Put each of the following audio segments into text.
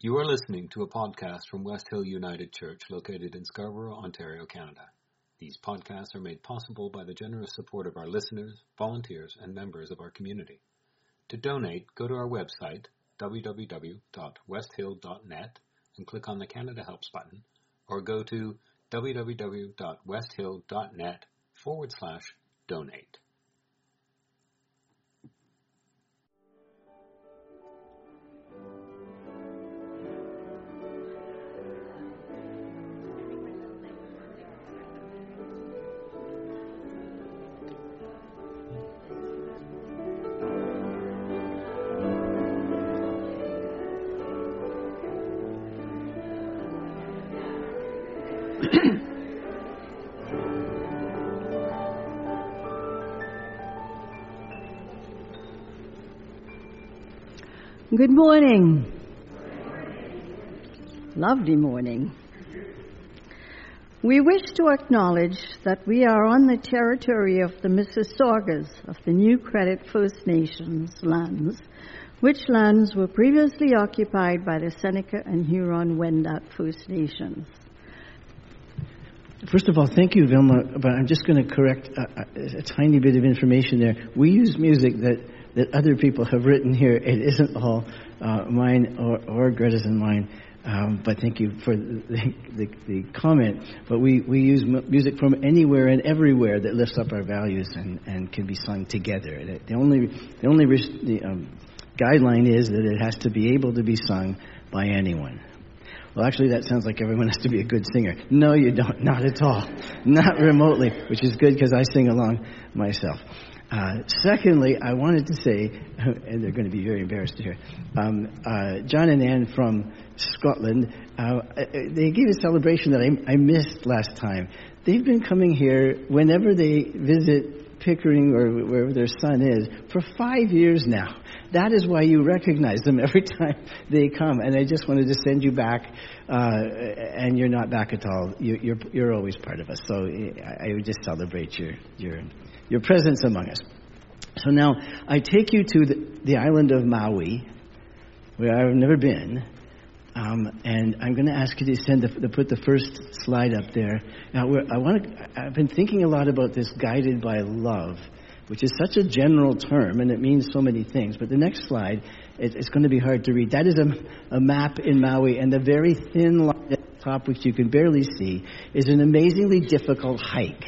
You are listening to a podcast from West Hill United Church located in Scarborough, Ontario, Canada. These podcasts are made possible by the generous support of our listeners, volunteers, and members of our community. To donate, go to our website, www.westhill.net, and click on the Canada Helps button, or go to www.westhill.net forward slash donate. Good morning. Lovely morning. We wish to acknowledge that we are on the territory of the Mississaugas of the New Credit First Nations lands, which lands were previously occupied by the Seneca and Huron Wendat First Nations. First of all, thank you, Vilma, but I'm just going to correct a, a, a tiny bit of information there. We use music that that other people have written here. It isn't all uh, mine or, or Gretta's and mine. Um, but thank you for the, the, the, comment. But we, we use music from anywhere and everywhere that lifts up our values and, and can be sung together. The, the only, the only the, um, guideline is that it has to be able to be sung by anyone. Well, actually, that sounds like everyone has to be a good singer. No, you don't. Not at all. Not remotely, which is good because I sing along myself. Uh, secondly, I wanted to say, and they're going to be very embarrassed to hear, um, uh, John and Ann from Scotland, uh, they gave a celebration that I, I, missed last time. They've been coming here whenever they visit Pickering or wherever their son is for five years now. That is why you recognize them every time they come. And I just wanted to send you back, uh, and you're not back at all. You, are you're, you're always part of us. So I, I would just celebrate your your your presence among us. So now I take you to the, the island of Maui, where I've never been. Um, and I'm going to ask you to send the, to put the first slide up there. Now, I want to. I've been thinking a lot about this guided by love, which is such a general term, and it means so many things. But the next slide, it, it's going to be hard to read. That is a, a map in Maui, and the very thin line at the top, which you can barely see, is an amazingly difficult hike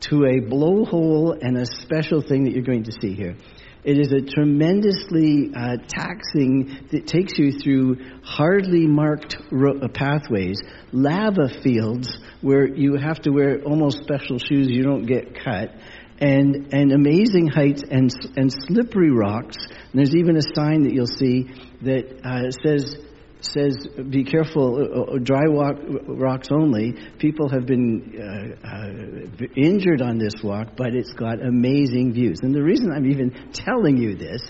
to a blowhole and a special thing that you're going to see here. It is a tremendously uh, taxing that takes you through hardly marked ro- uh, pathways, lava fields where you have to wear almost special shoes you don't get cut, and and amazing heights and and slippery rocks. And there's even a sign that you'll see that uh, says says, be careful, uh, uh, dry walk, rocks only. People have been uh, uh, injured on this walk, but it's got amazing views. And the reason I'm even telling you this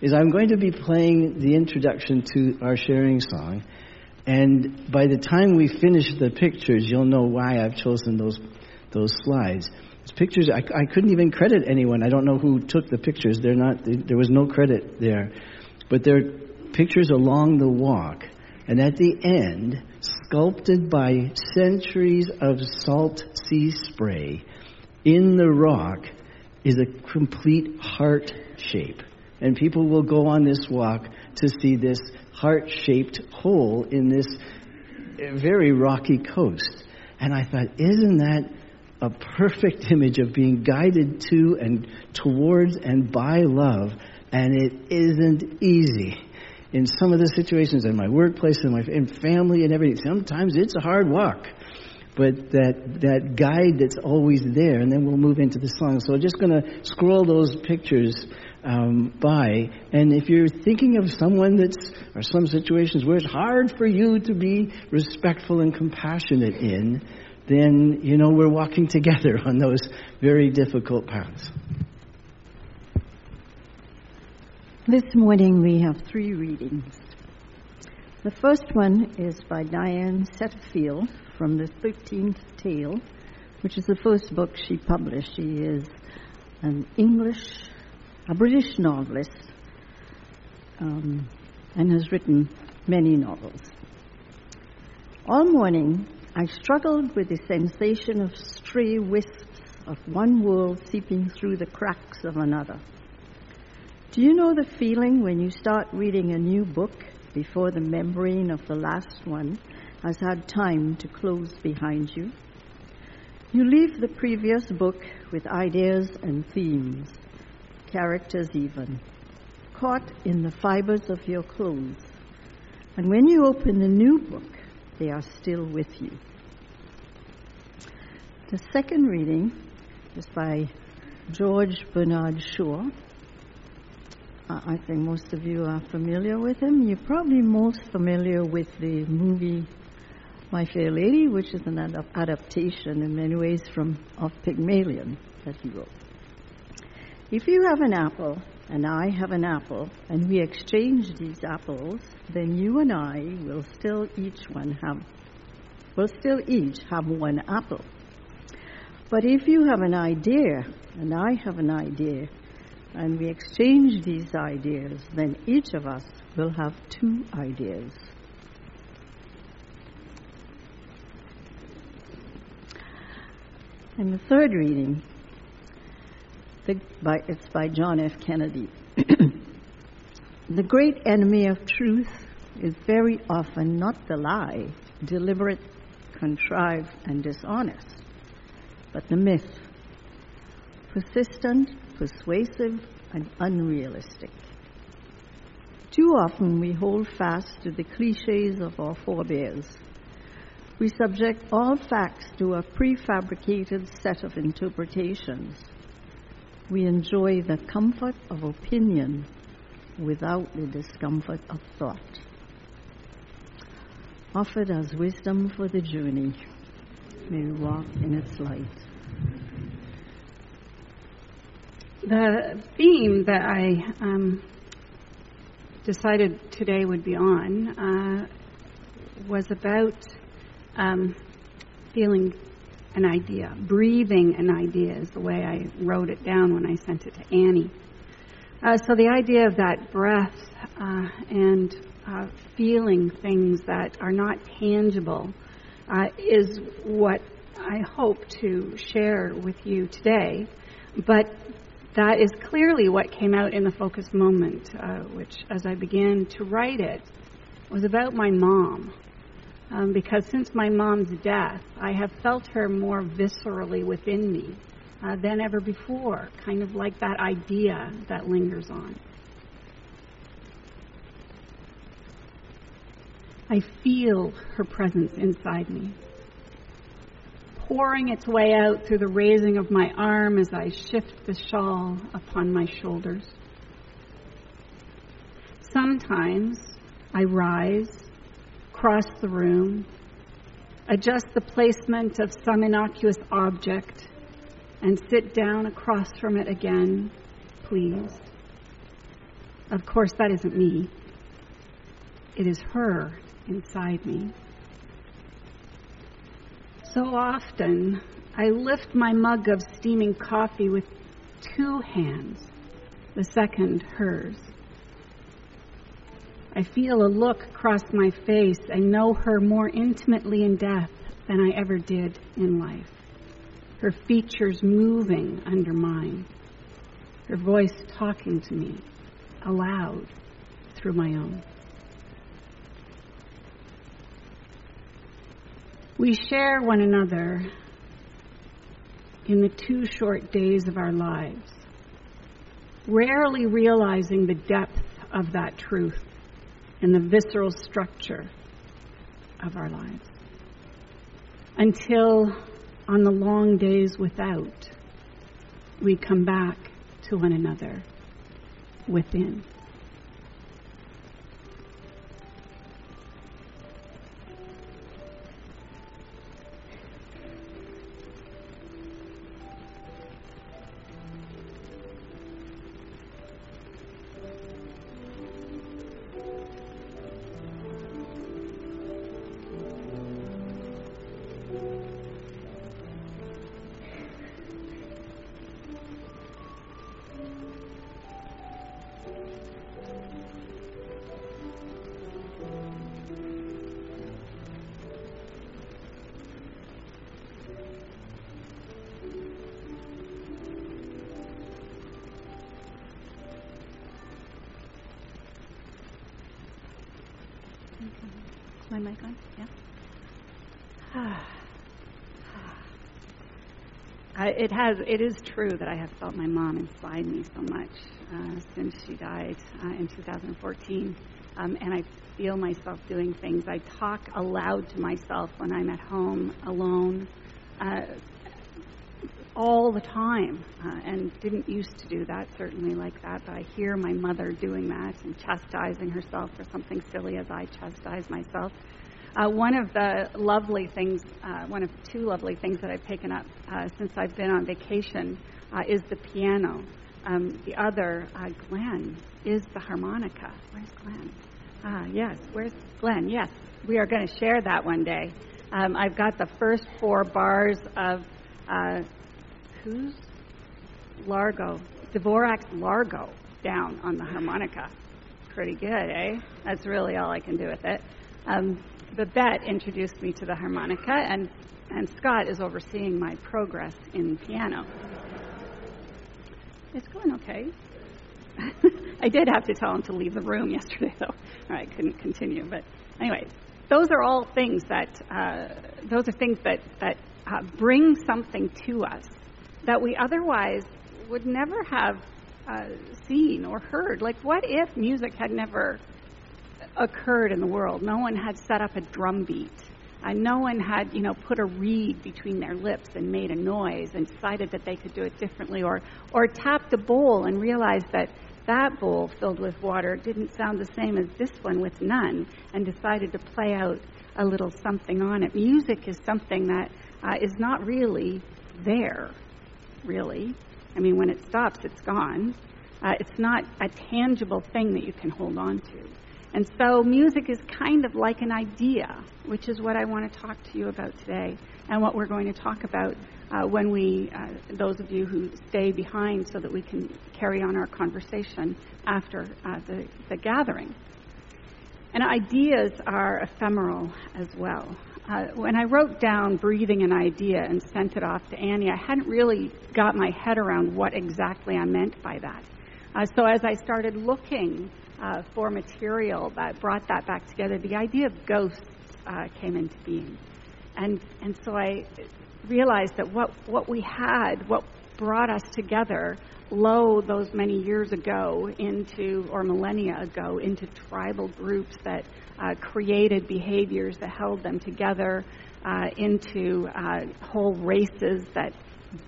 is I'm going to be playing the introduction to our sharing song. And by the time we finish the pictures, you'll know why I've chosen those, those slides. It's pictures, I, I couldn't even credit anyone. I don't know who took the pictures. They're not, there was no credit there. But they're pictures along the walk. And at the end, sculpted by centuries of salt sea spray in the rock, is a complete heart shape. And people will go on this walk to see this heart shaped hole in this very rocky coast. And I thought, isn't that a perfect image of being guided to and towards and by love? And it isn't easy in some of the situations in my workplace and my in family and everything. Sometimes it's a hard walk, but that that guide that's always there, and then we'll move into the song. So I'm just going to scroll those pictures um, by, and if you're thinking of someone that's or some situations where it's hard for you to be respectful and compassionate in, then you know we're walking together on those very difficult paths. This morning we have three readings. The first one is by Diane Setterfield from the 13th Tale, which is the first book she published. She is an English, a British novelist, um, and has written many novels. All morning, I struggled with the sensation of stray wisps of one world seeping through the cracks of another. Do you know the feeling when you start reading a new book before the membrane of the last one has had time to close behind you? You leave the previous book with ideas and themes, characters even, caught in the fibers of your clothes. And when you open the new book, they are still with you. The second reading is by George Bernard Shaw. I think most of you are familiar with him. You're probably most familiar with the movie My Fair Lady, which is an ad- adaptation in many ways from of Pygmalion that he wrote. If you have an apple and I have an apple and we exchange these apples, then you and I will still each one have will still each have one apple. But if you have an idea and I have an idea and we exchange these ideas, then each of us will have two ideas. And the third reading, the, by, it's by John F. Kennedy. the great enemy of truth is very often not the lie, deliberate, contrived, and dishonest, but the myth, persistent, persuasive, and unrealistic. Too often we hold fast to the cliches of our forebears. We subject all facts to a prefabricated set of interpretations. We enjoy the comfort of opinion without the discomfort of thought. Offered as wisdom for the journey, may we walk in its light. The theme that I um, decided today would be on uh, was about um, feeling an idea, breathing an idea is the way I wrote it down when I sent it to Annie. Uh, so the idea of that breath uh, and uh, feeling things that are not tangible uh, is what I hope to share with you today. But that is clearly what came out in the focus moment, uh, which, as I began to write it, was about my mom. Um, because since my mom's death, I have felt her more viscerally within me uh, than ever before, kind of like that idea that lingers on. I feel her presence inside me pouring its way out through the raising of my arm as I shift the shawl upon my shoulders. Sometimes I rise, cross the room, adjust the placement of some innocuous object, and sit down across from it again, pleased. Of course, that isn't me. It is her inside me. So often, I lift my mug of steaming coffee with two hands, the second hers. I feel a look cross my face I know her more intimately in death than I ever did in life. Her features moving under mine, her voice talking to me aloud through my own. We share one another in the two short days of our lives, rarely realizing the depth of that truth and the visceral structure of our lives. Until on the long days without, we come back to one another within. My mic on? Yeah. I, it has. It is true that I have felt my mom inside me so much uh, since she died uh, in 2014, um, and I feel myself doing things. I talk aloud to myself when I'm at home alone, uh, all the time, uh, and didn't used to do that certainly like that. But I hear my mother doing that and chastising herself for something silly as I chastise myself. Uh, one of the lovely things, uh, one of two lovely things that I've taken up uh, since I've been on vacation uh, is the piano. Um, the other, uh, Glenn, is the harmonica. Where's Glenn? Ah, yes. Where's Glenn? Yes. We are going to share that one day. Um, I've got the first four bars of uh, who's Largo? Dvorak's Largo down on the harmonica. Pretty good, eh? That's really all I can do with it. Um, Babette introduced me to the harmonica, and, and Scott is overseeing my progress in piano. It's going okay. I did have to tell him to leave the room yesterday, though, or I couldn't continue. But anyway, those are all things that uh, those are things that that uh, bring something to us that we otherwise would never have uh, seen or heard. Like, what if music had never occurred in the world. No one had set up a drum beat. Uh, no one had, you know, put a reed between their lips and made a noise and decided that they could do it differently, or or tapped a bowl and realized that that bowl filled with water didn't sound the same as this one with none, and decided to play out a little something on it. Music is something that uh, is not really there, really. I mean, when it stops, it's gone. Uh, it's not a tangible thing that you can hold on to. And so music is kind of like an idea, which is what I want to talk to you about today, and what we're going to talk about uh, when we, uh, those of you who stay behind, so that we can carry on our conversation after uh, the, the gathering. And ideas are ephemeral as well. Uh, when I wrote down breathing an idea and sent it off to Annie, I hadn't really got my head around what exactly I meant by that. Uh, so as I started looking uh, for material that brought that back together, the idea of ghosts uh, came into being. And, and so I realized that what, what we had, what brought us together, low those many years ago into, or millennia ago, into tribal groups that uh, created behaviors that held them together, uh, into uh, whole races that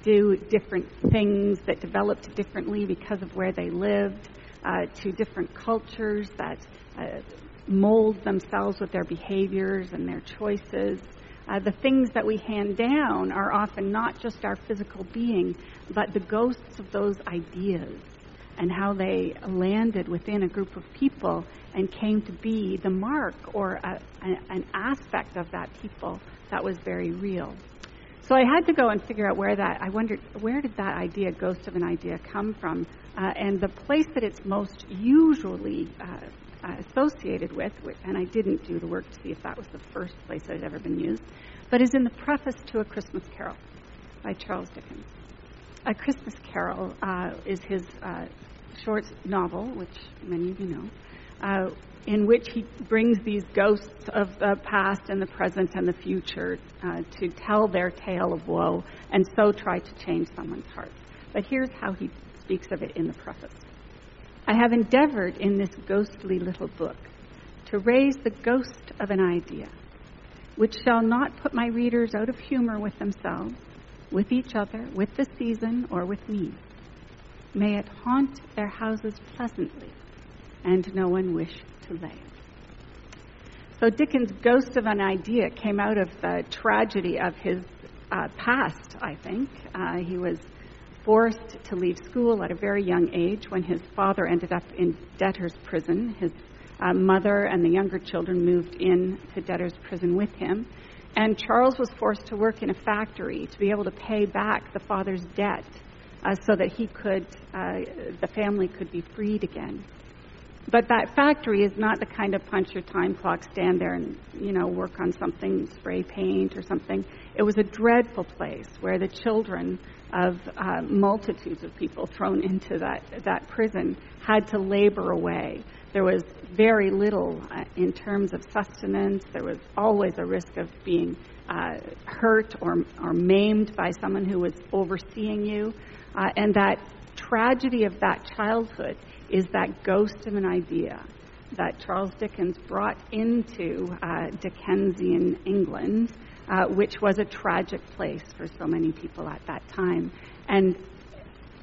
do different things, that developed differently because of where they lived uh, to different cultures that uh, mold themselves with their behaviors and their choices. Uh, the things that we hand down are often not just our physical being, but the ghosts of those ideas and how they landed within a group of people and came to be the mark or a, an aspect of that people that was very real. So I had to go and figure out where that, I wondered, where did that idea, ghost of an idea, come from? Uh, and the place that it's most usually uh, associated with, and I didn't do the work to see if that was the first place it had ever been used, but is in the preface to A Christmas Carol by Charles Dickens. A Christmas Carol uh, is his uh, short novel, which many of you know, uh, in which he brings these ghosts of the past and the present and the future uh, to tell their tale of woe and so try to change someone's heart. But here's how he speaks of it in the preface. I have endeavored in this ghostly little book to raise the ghost of an idea, which shall not put my readers out of humor with themselves, with each other, with the season, or with me. May it haunt their houses pleasantly, and no one wish to lay. So Dickens' ghost of an idea came out of the tragedy of his uh, past, I think. Uh, he was forced to leave school at a very young age when his father ended up in debtor's prison. His uh, mother and the younger children moved in to debtor's prison with him. And Charles was forced to work in a factory to be able to pay back the father's debt uh, so that he could, uh, the family could be freed again. But that factory is not the kind of punch your time clock, stand there and, you know, work on something, spray paint or something. It was a dreadful place where the children of uh, multitudes of people thrown into that, that prison had to labor away. There was very little uh, in terms of sustenance. There was always a risk of being uh, hurt or, or maimed by someone who was overseeing you. Uh, and that tragedy of that childhood is that ghost of an idea that Charles Dickens brought into uh, Dickensian England, uh, which was a tragic place for so many people at that time. And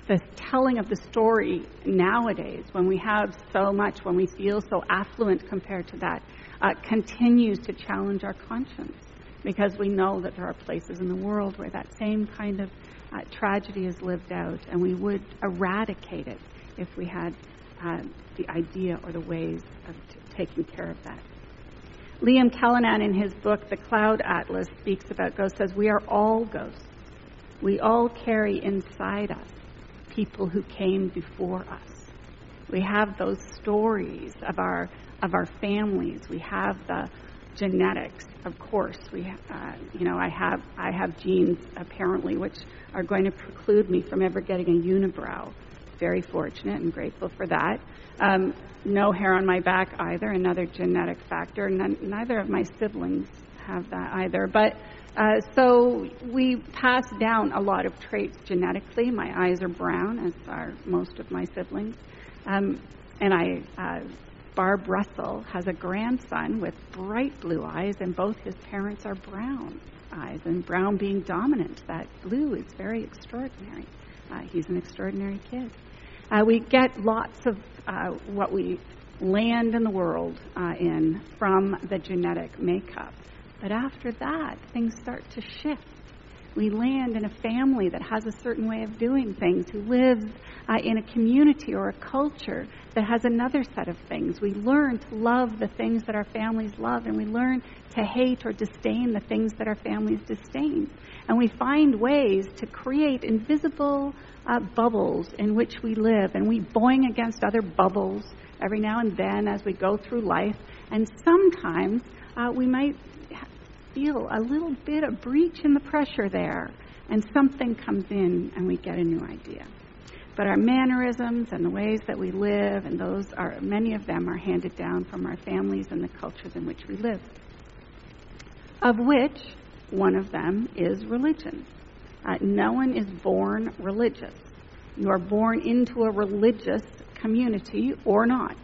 the telling of the story nowadays, when we have so much, when we feel so affluent compared to that, uh, continues to challenge our conscience because we know that there are places in the world where that same kind of uh, tragedy is lived out, and we would eradicate it if we had uh, the idea or the ways of t- taking care of that. Liam Callanan, in his book, The Cloud Atlas, speaks about ghosts, says, We are all ghosts. We all carry inside us people who came before us. We have those stories of our, of our families. We have the genetics, of course. We, uh, you know, I have, I have genes apparently which are going to preclude me from ever getting a unibrow very fortunate and grateful for that. Um, no hair on my back either, another genetic factor. None, neither of my siblings have that either. But uh, so we pass down a lot of traits genetically. My eyes are brown, as are most of my siblings. Um, and I, uh, Barb Russell has a grandson with bright blue eyes, and both his parents are brown eyes, and brown being dominant. That blue is very extraordinary. Uh, he's an extraordinary kid. Uh, we get lots of uh, what we land in the world in from the genetic makeup. But after that, things start to shift. We land in a family that has a certain way of doing things, who lives uh, in a community or a culture that has another set of things. We learn to love the things that our families love, and we learn to hate or disdain the things that our families disdain. And we find ways to create invisible uh, bubbles in which we live, and we boing against other bubbles every now and then as we go through life. And sometimes uh, we might feel a little bit of breach in the pressure there, and something comes in, and we get a new idea. But our mannerisms and the ways that we live, and those are many of them are handed down from our families and the cultures in which we live. Of which one of them is religion. Uh, no one is born religious. You are born into a religious community or not.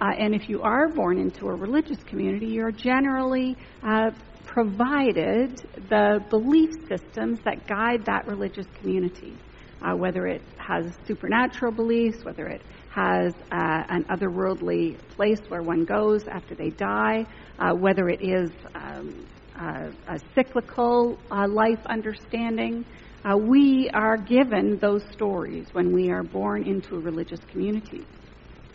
Uh, and if you are born into a religious community, you're generally uh, provided the belief systems that guide that religious community. Uh, whether it has supernatural beliefs, whether it has uh, an otherworldly place where one goes after they die, uh, whether it is um, a cyclical uh, life understanding. Uh, we are given those stories when we are born into a religious community.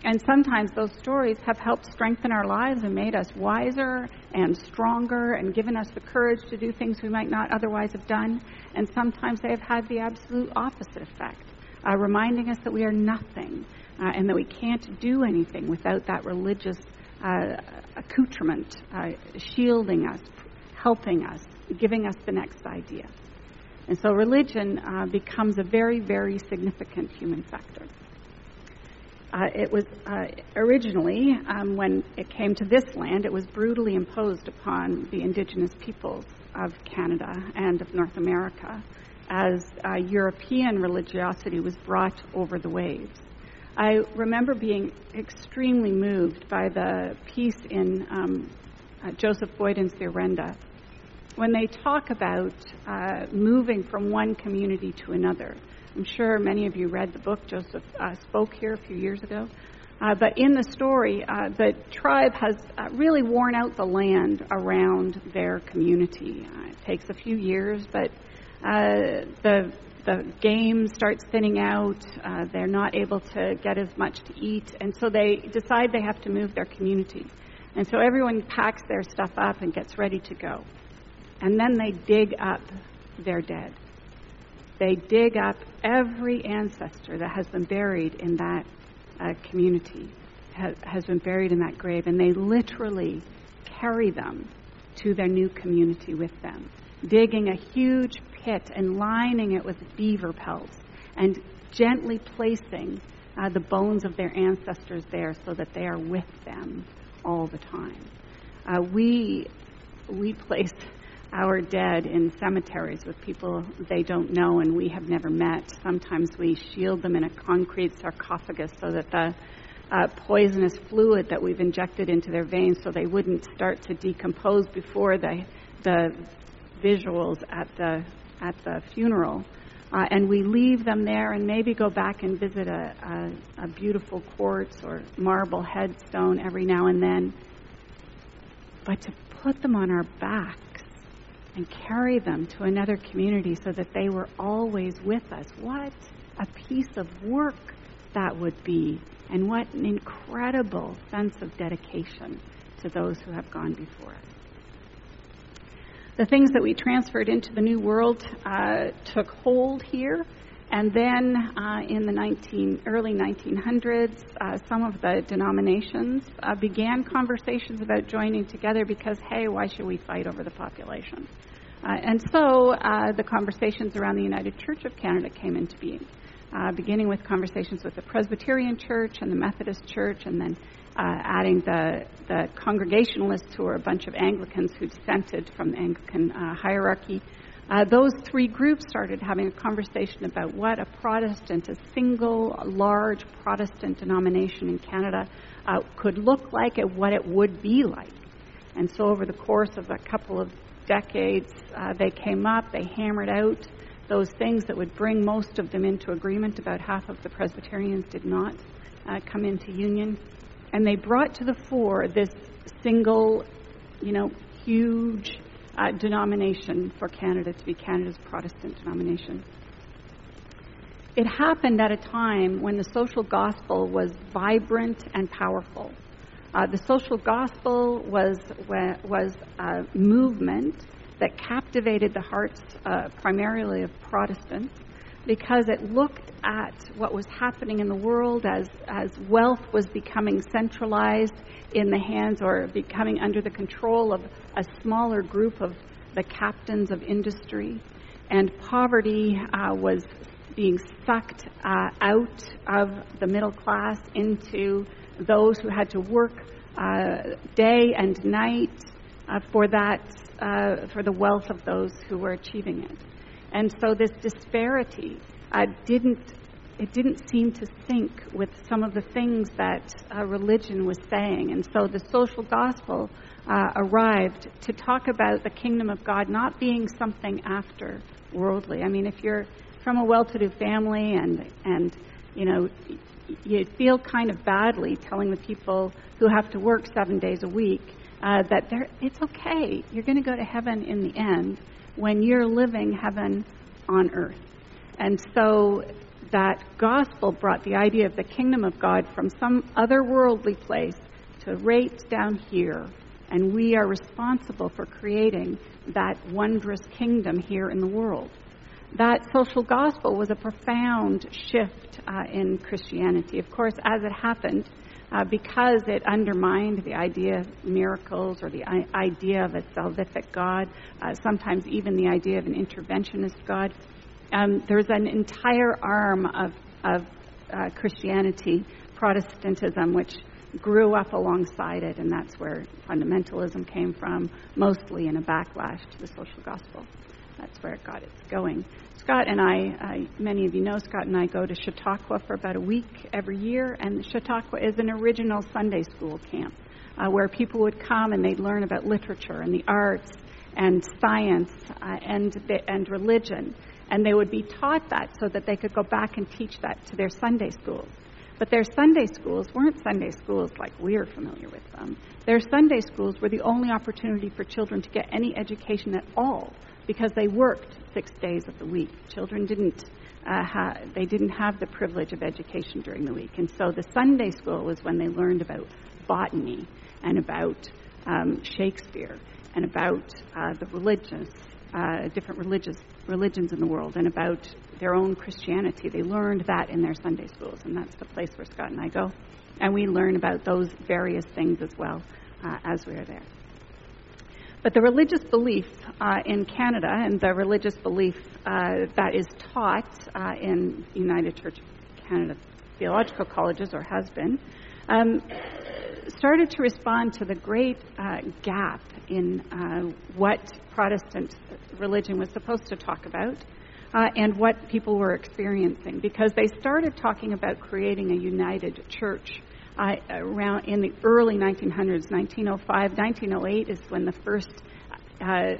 And sometimes those stories have helped strengthen our lives and made us wiser and stronger and given us the courage to do things we might not otherwise have done. And sometimes they have had the absolute opposite effect, uh, reminding us that we are nothing uh, and that we can't do anything without that religious uh, accoutrement shielding us, helping us, giving us the next idea. And so religion uh, becomes a very, very significant human factor. Uh, it was uh, originally, um, when it came to this land, it was brutally imposed upon the indigenous peoples of Canada and of North America as uh, European religiosity was brought over the waves. I remember being extremely moved by the piece in um, uh, Joseph Boyden's The Orenda when they talk about uh, moving from one community to another. I'm sure many of you read the book. Joseph uh, spoke here a few years ago. Uh, but in the story, uh, the tribe has uh, really worn out the land around their community. Uh, it takes a few years, but uh the the game starts thinning out. they're not able to get as much to eat, and so they decide they have to move their community. And so everyone packs their stuff up and gets ready to go. And then they dig up their dead. They dig up every ancestor that has been buried in that uh, community, ha- has been buried in that grave, and they literally carry them to their new community with them, digging a huge pit and lining it with beaver pelts and gently placing uh, the bones of their ancestors there so that they are with them all the time. Uh, we, we place our dead in cemeteries with people they don't know and we have never met. Sometimes we shield them in a concrete sarcophagus so that the uh, poisonous fluid that we've injected into their veins so they wouldn't start to decompose before the, the visuals at the, at the funeral. Uh, and we leave them there and maybe go back and visit a, a, a beautiful quartz or marble headstone every now and then. But to put them on our backs and carry them to another community so that they were always with us, what a piece of work that would be, and what an incredible sense of dedication to those who have gone before us the things that we transferred into the New World uh, took hold here. And then uh, in the 19, early 1900s, uh, some of the denominations uh, began conversations about joining together because, hey, why should we fight over the population? Uh, and so uh, the conversations around the United Church of Canada came into being, beginning with conversations with the Presbyterian Church and the Methodist Church, and then uh, adding the, the Congregationalists, who are a bunch of Anglicans who dissented from the Anglican uh, hierarchy. Uh, those three groups started having a conversation about what a Protestant, a single large Protestant denomination in Canada, uh, could look like and what it would be like. And so, over the course of a couple of decades, uh, they came up, they hammered out those things that would bring most of them into agreement. About half of the Presbyterians did not uh, come into union and they brought to the fore this single, you know, huge uh, denomination for Canada to be Canada's Protestant denomination. It happened at a time when the social gospel was vibrant and powerful. Uh, the social gospel was was a movement that captivated the hearts uh, primarily of Protestants because it looked at what was happening in the world as, as wealth was becoming centralized in the hands or becoming under the control of a smaller group of the captains of industry, and poverty uh, was being sucked uh, out of the middle class into those who had to work uh, day and night uh, for that uh, for the wealth of those who were achieving it. And so this disparity uh, didn't it didn't seem to sync with some of the things that uh, religion was saying. And so the social gospel uh, arrived to talk about the kingdom of God not being something after worldly. I mean, if you're from a well-to-do family and and you know you feel kind of badly telling the people who have to work seven days a week uh, that they're, it's okay. You're going to go to heaven in the end when you're living heaven on earth. And so that gospel brought the idea of the kingdom of God from some otherworldly place to right down here. And we are responsible for creating that wondrous kingdom here in the world. That social gospel was a profound shift uh, in Christianity. Of course, as it happened, uh, because it undermined the idea of miracles or the I- idea of a salvific God, uh, sometimes even the idea of an interventionist God. Um, there's an entire arm of, of uh, Christianity, Protestantism, which grew up alongside it, and that's where fundamentalism came from, mostly in a backlash to the social gospel. That's where it got its going. Scott and I, I, many of you know, Scott and I go to Chautauqua for about a week every year, and Chautauqua is an original Sunday school camp uh, where people would come and they'd learn about literature and the arts and science uh, and, and religion. And they would be taught that so that they could go back and teach that to their Sunday schools. But their Sunday schools weren't Sunday schools like we're familiar with them. Their Sunday schools were the only opportunity for children to get any education at all because they worked six days of the week. Children didn't uh, ha- they didn't have the privilege of education during the week, and so the Sunday school was when they learned about botany and about um, Shakespeare and about uh, the religious, uh, different religious religions in the world, and about their own Christianity. They learned that in their Sunday schools, and that's the place where Scott and I go, and we learn about those various things as well uh, as we are there. But the religious belief uh, in Canada and the religious belief uh, that is taught uh, in United Church of Canada theological colleges, or has been, um, started to respond to the great uh, gap in uh, what Protestant religion was supposed to talk about uh, and what people were experiencing because they started talking about creating a united church. Uh, around in the early 1900s, 1905, 1908 is when the first uh,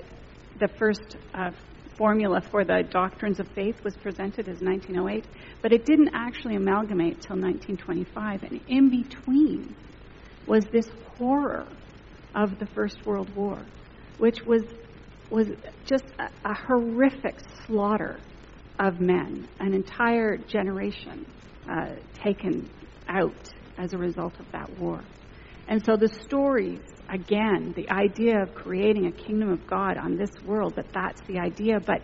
the first uh, formula for the doctrines of faith was presented as 1908, but it didn't actually amalgamate till 1925. And in between was this horror of the First World War, which was was just a, a horrific slaughter of men, an entire generation uh, taken out as a result of that war. And so the stories, again, the idea of creating a kingdom of God on this world, that that's the idea, but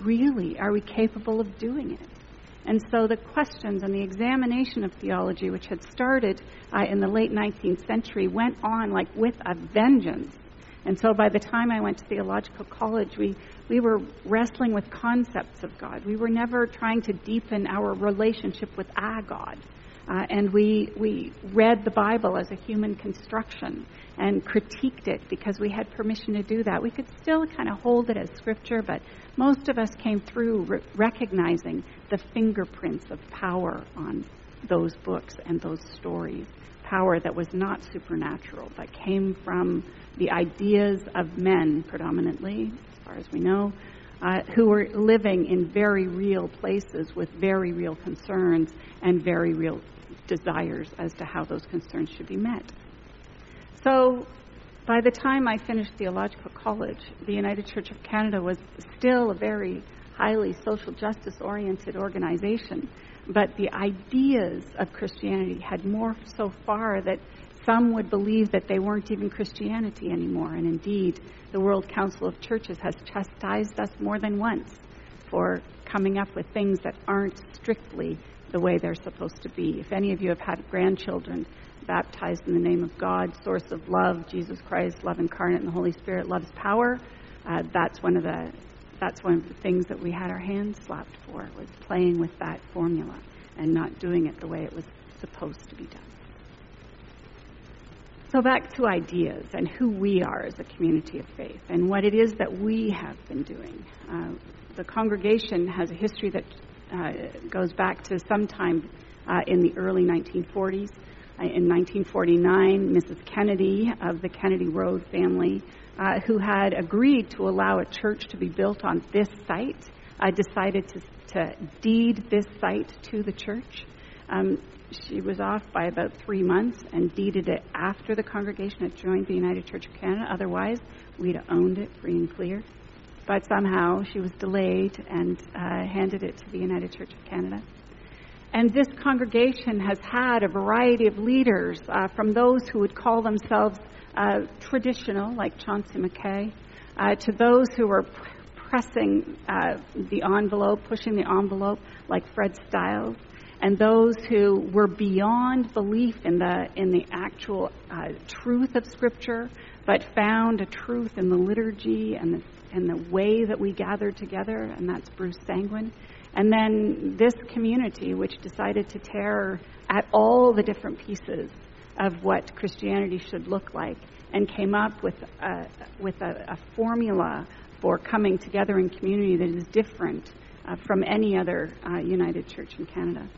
really, are we capable of doing it? And so the questions and the examination of theology, which had started uh, in the late 19th century, went on like with a vengeance. And so by the time I went to theological college, we, we were wrestling with concepts of God. We were never trying to deepen our relationship with a God. Uh, and we, we read the Bible as a human construction and critiqued it because we had permission to do that. We could still kind of hold it as scripture, but most of us came through re- recognizing the fingerprints of power on those books and those stories. Power that was not supernatural, but came from the ideas of men predominantly, as far as we know, uh, who were living in very real places with very real concerns and very real desires as to how those concerns should be met. So, by the time I finished theological college, the United Church of Canada was still a very highly social justice oriented organization, but the ideas of Christianity had morphed so far that some would believe that they weren't even Christianity anymore. And indeed, the World Council of Churches has chastised us more than once for coming up with things that aren't strictly the way they're supposed to be. If any of you have had grandchildren baptized in the name of God, source of love, Jesus Christ, love incarnate, and the Holy Spirit, love's power, uh, that's one of the that's one of the things that we had our hands slapped for was playing with that formula and not doing it the way it was supposed to be done. So back to ideas and who we are as a community of faith and what it is that we have been doing. Uh, the congregation has a history that uh, goes back to sometime uh, in the early 1940s. Uh, in 1949, Mrs. Kennedy of the Kennedy Road family, uh, who had agreed to allow a church to be built on this site, uh, decided to, to, deed this site to the church. Um, she was off by about three months and deeded it after the congregation had joined the United Church of Canada. Otherwise, we'd have owned it free and clear but somehow she was delayed and uh, handed it to the United Church of Canada. And this congregation has had a variety of leaders, uh, from those who would call themselves uh, traditional, like Chauncey Mackay, uh, to those who were pressing uh, the envelope, pushing the envelope, like Fred Stiles, and those who were beyond belief in the in the actual uh, truth of Scripture, but found a truth in the liturgy and the and the way that we gather together, and that's Bruce Sanguin. And then this community, which decided to tear at all the different pieces of what Christianity should look like, and came up with a, with a, a formula for coming together in community that is different uh, from any other uh, United Church in Canada.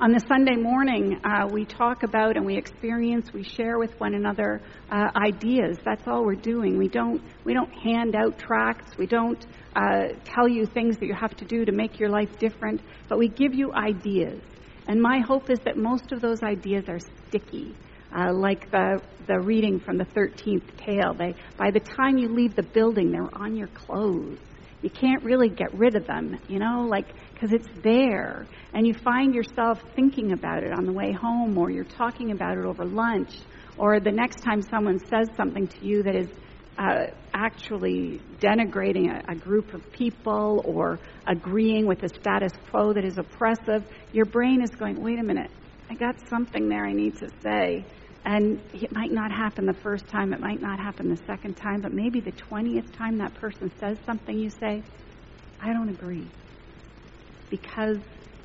On the Sunday morning, uh, we talk about and we experience, we share with one another uh, ideas. That's all we're doing. We don't we don't hand out tracts. We don't uh, tell you things that you have to do to make your life different. But we give you ideas. And my hope is that most of those ideas are sticky. Uh, like the the reading from the 13th tale. They, by the time you leave the building, they're on your clothes. You can't really get rid of them, you know, like because it's there and you find yourself thinking about it on the way home, or you're talking about it over lunch, or the next time someone says something to you that is uh, actually denigrating a, a group of people or agreeing with a status quo that is oppressive, your brain is going, wait a minute, I got something there I need to say. And it might not happen the first time, it might not happen the second time, but maybe the 20th time that person says something, you say, I don't agree. Because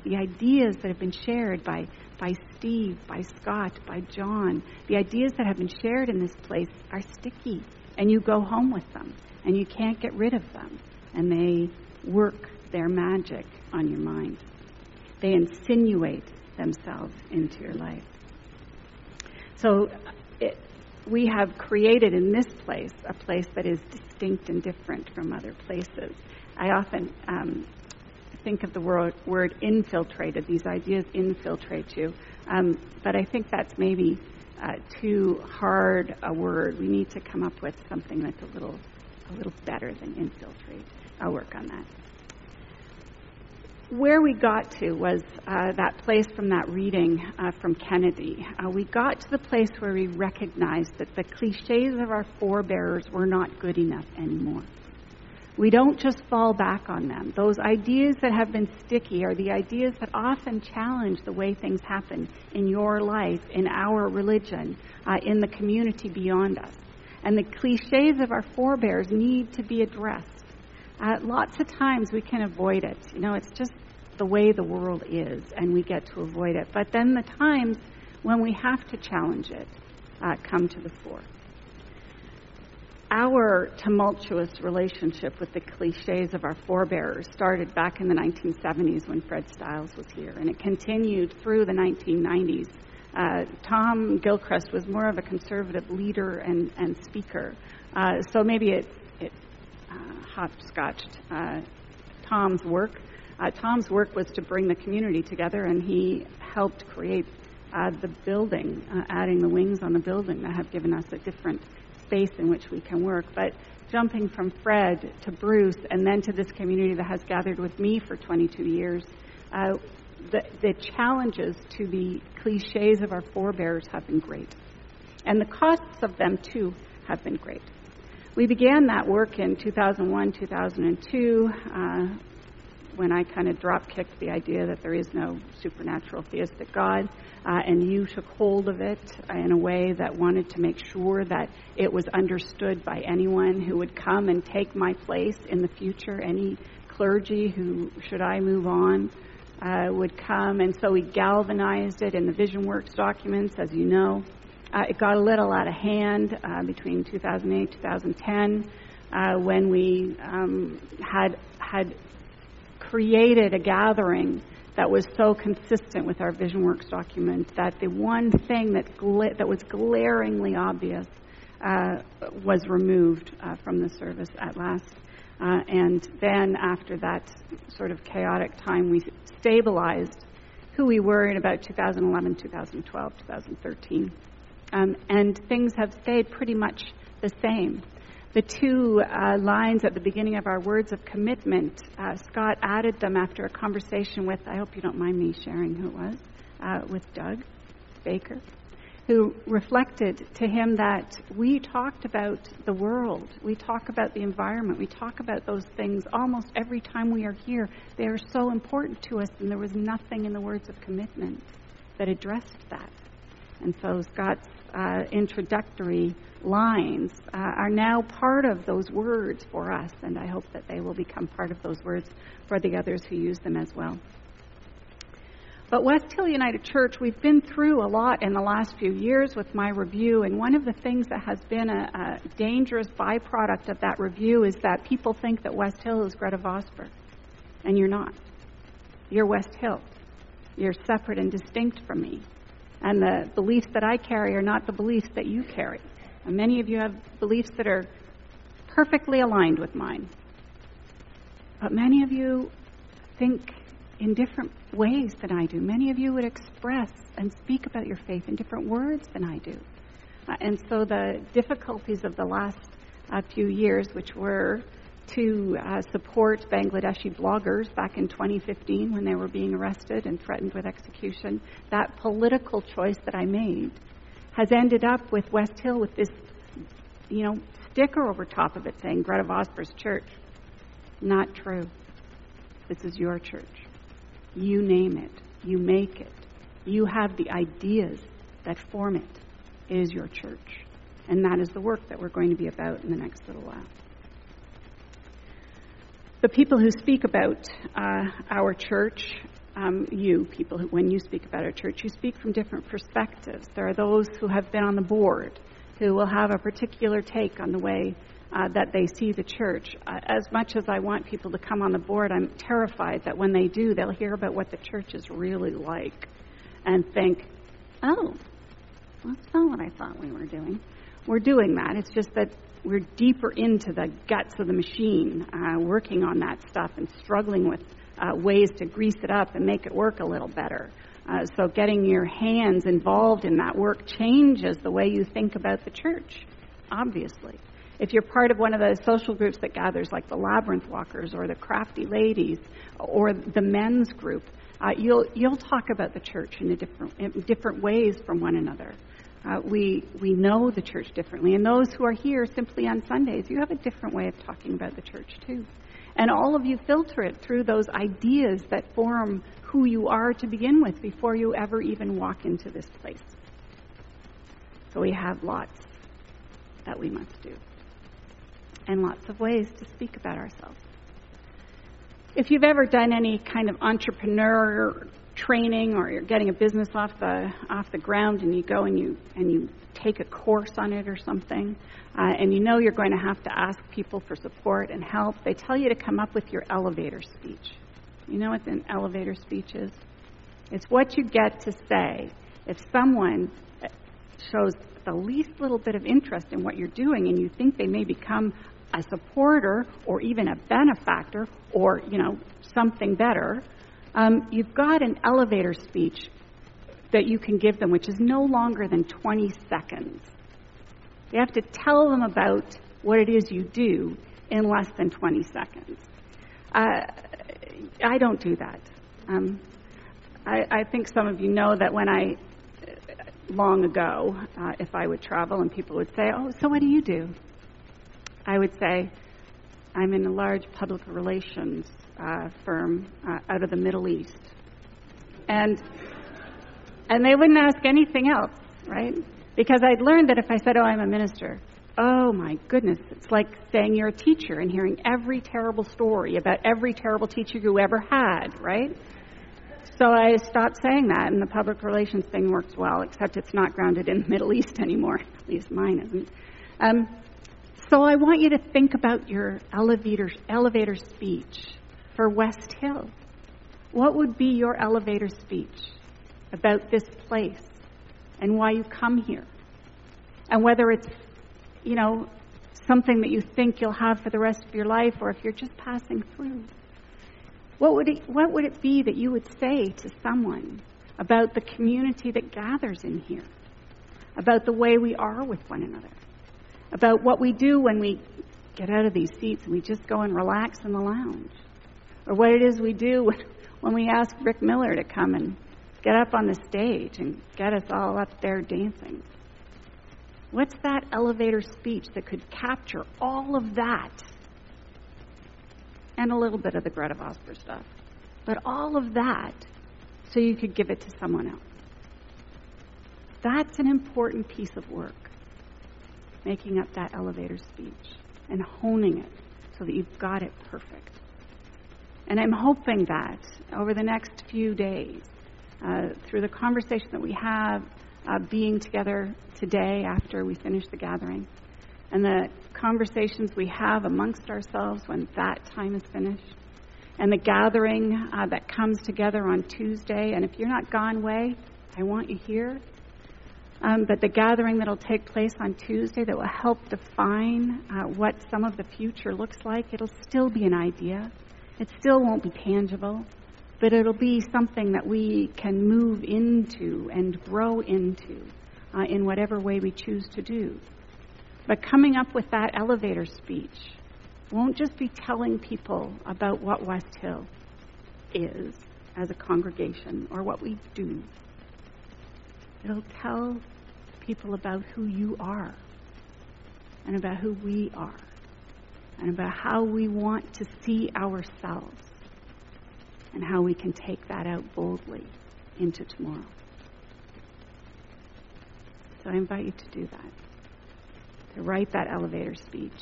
the ideas that have been shared by, by Steve, by Scott, by John, the ideas that have been shared in this place are sticky. And you go home with them, and you can't get rid of them. And they work their magic on your mind. They insinuate themselves into your life. So it, we have created in this place a place that is distinct and different from other places. I often um, think of the word, word, infiltrated. These ideas infiltrate you. Um, but I think that's maybe uh, too hard a word. We need to come up with something that's a little, a little better than infiltrate. I'll work on that where we got to was uh, that place from that reading uh, from Kennedy. Uh, we got to the place where we recognized that the cliches of our forebears were not good enough anymore. We don't just fall back on them. Those ideas that have been sticky are the ideas that often challenge the way things happen in your life, in our religion, uh, in the community beyond us. And the cliches of our forebears need to be addressed. Uh, lots of times we can avoid it. You know, it's just the way the world is, and we get to avoid it. But then the times when we have to challenge it uh, come to the fore our tumultuous relationship with the cliches of our forebears started back in the 1970s when Fred Stiles was here, and it continued through the 1990s. Uh, Tom Gilchrist was more of a conservative leader and, and speaker, uh, so maybe it, hopscotched uh, Tom's work. Uh, Tom's work was to bring the community together, and he helped create uh, the building, adding the wings on the building that have given us a different space in which we can work. But jumping from Fred to Bruce and then to this community that has gathered with me for 22 years, uh, the, the challenges to the cliches of our forebears have been great. And the costs of them, too, have been great. We began that work in 2001, 2002. Uh, when I kind of drop kicked the idea that there is no supernatural theistic God, uh, and you took hold of it in a way that wanted to make sure that it was understood by anyone who would come and take my place in the future, any clergy who, should I move on, uh, would come. And so we galvanized it in the Vision Works documents, as you know. Uh, it got a little out of hand uh, between 2008 2010 uh, when we um, had had created a gathering that was so consistent with our VisionWorks document that the one thing that, gla- that was glaringly obvious uh, was removed uh, from the service at last. Uh, and then, after that sort of chaotic time, we stabilized who we were in about 2011, 2012, 2013. Um, and things have stayed pretty much the same the two uh, lines at the beginning of our words of commitment, uh, Scott added them after a conversation with, I hope you don't mind me sharing who it was, uh, with Doug Baker, who reflected to him that we talked about the world, we talk about the environment, we talk about those things almost every time we are here. They are so important to us, and there was nothing in the words of commitment that addressed that. And so Scott's uh, introductory lines uh, are now part of those words for us, and I hope that they will become part of those words for the others who use them as well. But West Hill United Church, we've been through a lot in the last few years with my review, and one of the things that has been a, a dangerous byproduct of that review is that people think that West Hill is Gretta Vosper, and you're not. You're West Hill. You're separate and distinct from me. And the beliefs that I carry are not the beliefs that you carry. And many of you have beliefs that are perfectly aligned with mine. But many of you think in different ways than I do. Many of you would express and speak about your faith in different words than I do. Uh, and so the difficulties of the last uh, few years, which were to uh, support Bangladeshi bloggers back in 2015 when they were being arrested and threatened with execution, that political choice that I made has ended up with West Hill with this, you know, sticker over top of it saying Gretta Vosper's church. Not true. This is your church. You name it. You make it. You have the ideas that form it. It is your church. And that is the work that we're going to be about in the next little while. The people who speak about uh, our church um, you, people, who, when you speak about our church, you speak from different perspectives. There are those who have been on the board who will have a particular take on the way uh, that they see the church. Uh, as much as I want people to come on the board, I'm terrified that when they do, they'll hear about what the church is really like and think, oh, that's not what I thought we were doing. We're doing that. It's just that we're deeper into the guts of the machine, uh, working on that stuff and struggling with uh, ways to grease it up and make it work a little better. Uh, so, getting your hands involved in that work changes the way you think about the church, obviously. If you're part of one of the social groups that gathers, like the Labyrinth Walkers or the Crafty Ladies or the men's group, uh, you'll you'll talk about the church in different in different ways from one another. Uh, we we know the church differently, and those who are here simply on Sundays, you have a different way of talking about the church too. And all of you filter it through those ideas that form who you are to begin with before you ever even walk into this place. So we have lots that we must do, and lots of ways to speak about ourselves. If you've ever done any kind of entrepreneur training or you're getting a business off the off the ground and you go and you and you take a course on it or something uh, and you know you're going to have to ask people for support and help they tell you to come up with your elevator speech. You know what an elevator speech is? It's what you get to say. If someone uh, shows the least little bit of interest in what you're doing and you think they may become a supporter or even a benefactor or you know something better um, you've got an elevator speech that you can give them, which is no longer than 20 seconds. You have to tell them about what it is you do in less than 20 seconds. Uh, I don't do that. Um, I, I, think some of you know that when I, long ago, uh, if I would travel and people would say, Oh, so what do you do? I would say, I'm in a large public relations uh, firm uh, out of the Middle East. And, and they wouldn't ask anything else, right? Because I'd learned that if I said, oh, I'm a minister, oh my goodness, it's like saying you're a teacher and hearing every terrible story about every terrible teacher you ever had, right? So I stopped saying that, and the public relations thing works well, except it's not grounded in the Middle East anymore. At least mine isn't. Um, so I want you to think about your elevator, elevator speech for West Hill? What would be your elevator speech about this place and why you come here? And whether it's, you know, something that you think you'll have for the rest of your life or if you're just passing through. What would it, what would it be that you would say to someone about the community that gathers in here? About the way we are with one another? About what we do when we get out of these seats and we just go and relax in the lounge? or what it is we do when we ask Rick Miller to come and get up on the stage and get us all up there dancing. What's that elevator speech that could capture all of that and a little bit of the Gretta Vosper stuff, but all of that so you could give it to someone else? That's an important piece of work, making up that elevator speech and honing it so that you've got it perfect. And I'm hoping that over the next few days, uh, through the conversation that we have, uh, being together today after we finish the gathering, and the conversations we have amongst ourselves when that time is finished, and the gathering uh, that comes together on Tuesday. And if you're not gone way, I want you here. Um, but the gathering that will take place on Tuesday that will help define uh, what some of the future looks like, it'll still be an idea. It still won't be tangible, but it'll be something that we can move into and grow into uh, in whatever way we choose to do. But coming up with that elevator speech won't just be telling people about what West Hill is as a congregation or what we do. It'll tell people about who you are and about who we are and about how we want to see ourselves and how we can take that out boldly into tomorrow. So I invite you to do that. To write that elevator speech.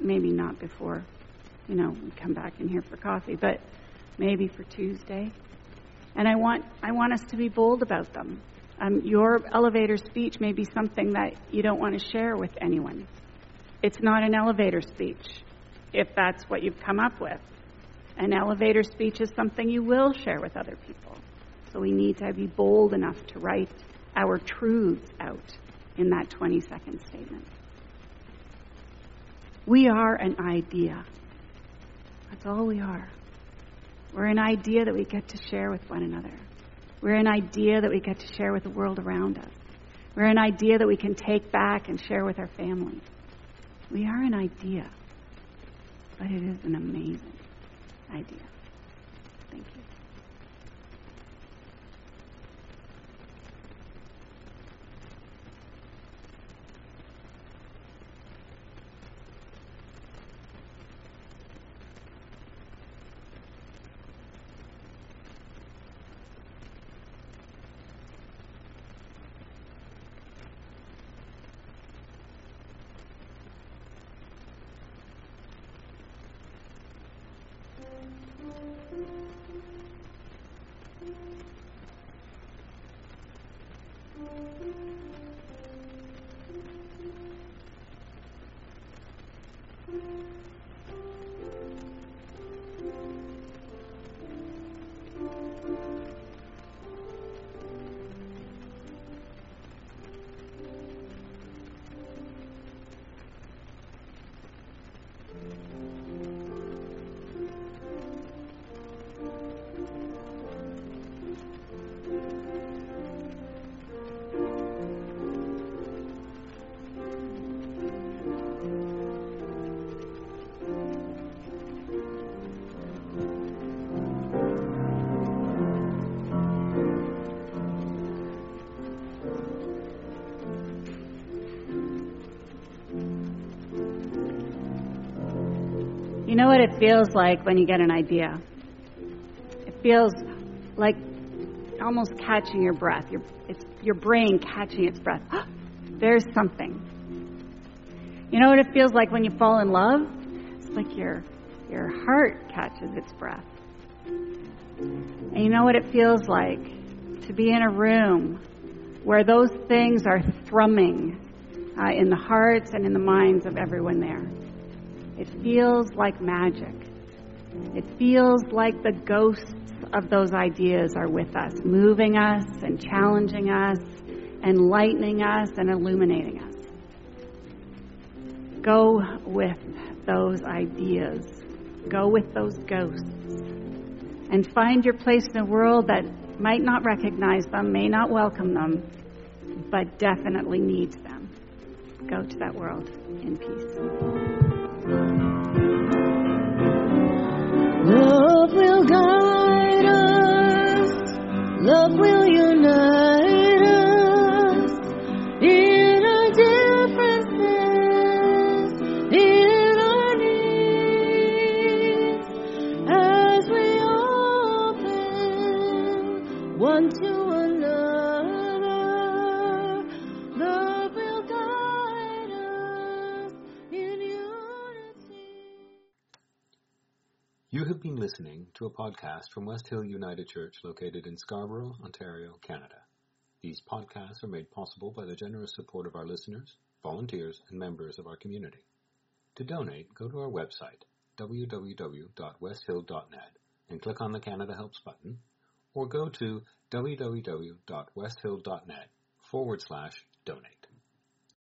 Maybe not before, you know, we come back in here for coffee, but maybe for Tuesday. And I want, I want us to be bold about them. Um, your elevator speech may be something that you don't want to share with anyone. It's not an elevator speech if that's what you've come up with. An elevator speech is something you will share with other people. So we need to be bold enough to write our truths out in that 20 second statement. We are an idea. That's all we are. We're an idea that we get to share with one another. We're an idea that we get to share with the world around us. We're an idea that we can take back and share with our family. We are an idea, but it is an amazing idea. うん。What it feels like when you get an idea? It feels like almost catching your breath. Your, your brain catching its breath. There's something. You know what it feels like when you fall in love? It's like your your heart catches its breath. And you know what it feels like to be in a room where those things are thrumming uh, in the hearts and in the minds of everyone there. It feels like magic. It feels like the ghosts of those ideas are with us, moving us and challenging us, enlightening us and illuminating us. Go with those ideas. Go with those ghosts. And find your place in a world that might not recognize them, may not welcome them, but definitely needs them. Go to that world in peace. Love will guide us. Love will unite have been listening to a podcast from West Hill United Church located in Scarborough, Ontario, Canada. These podcasts are made possible by the generous support of our listeners, volunteers, and members of our community. To donate, go to our website, www.westhill.net, and click on the Canada Helps button, or go to www.westhill.net forward slash donate.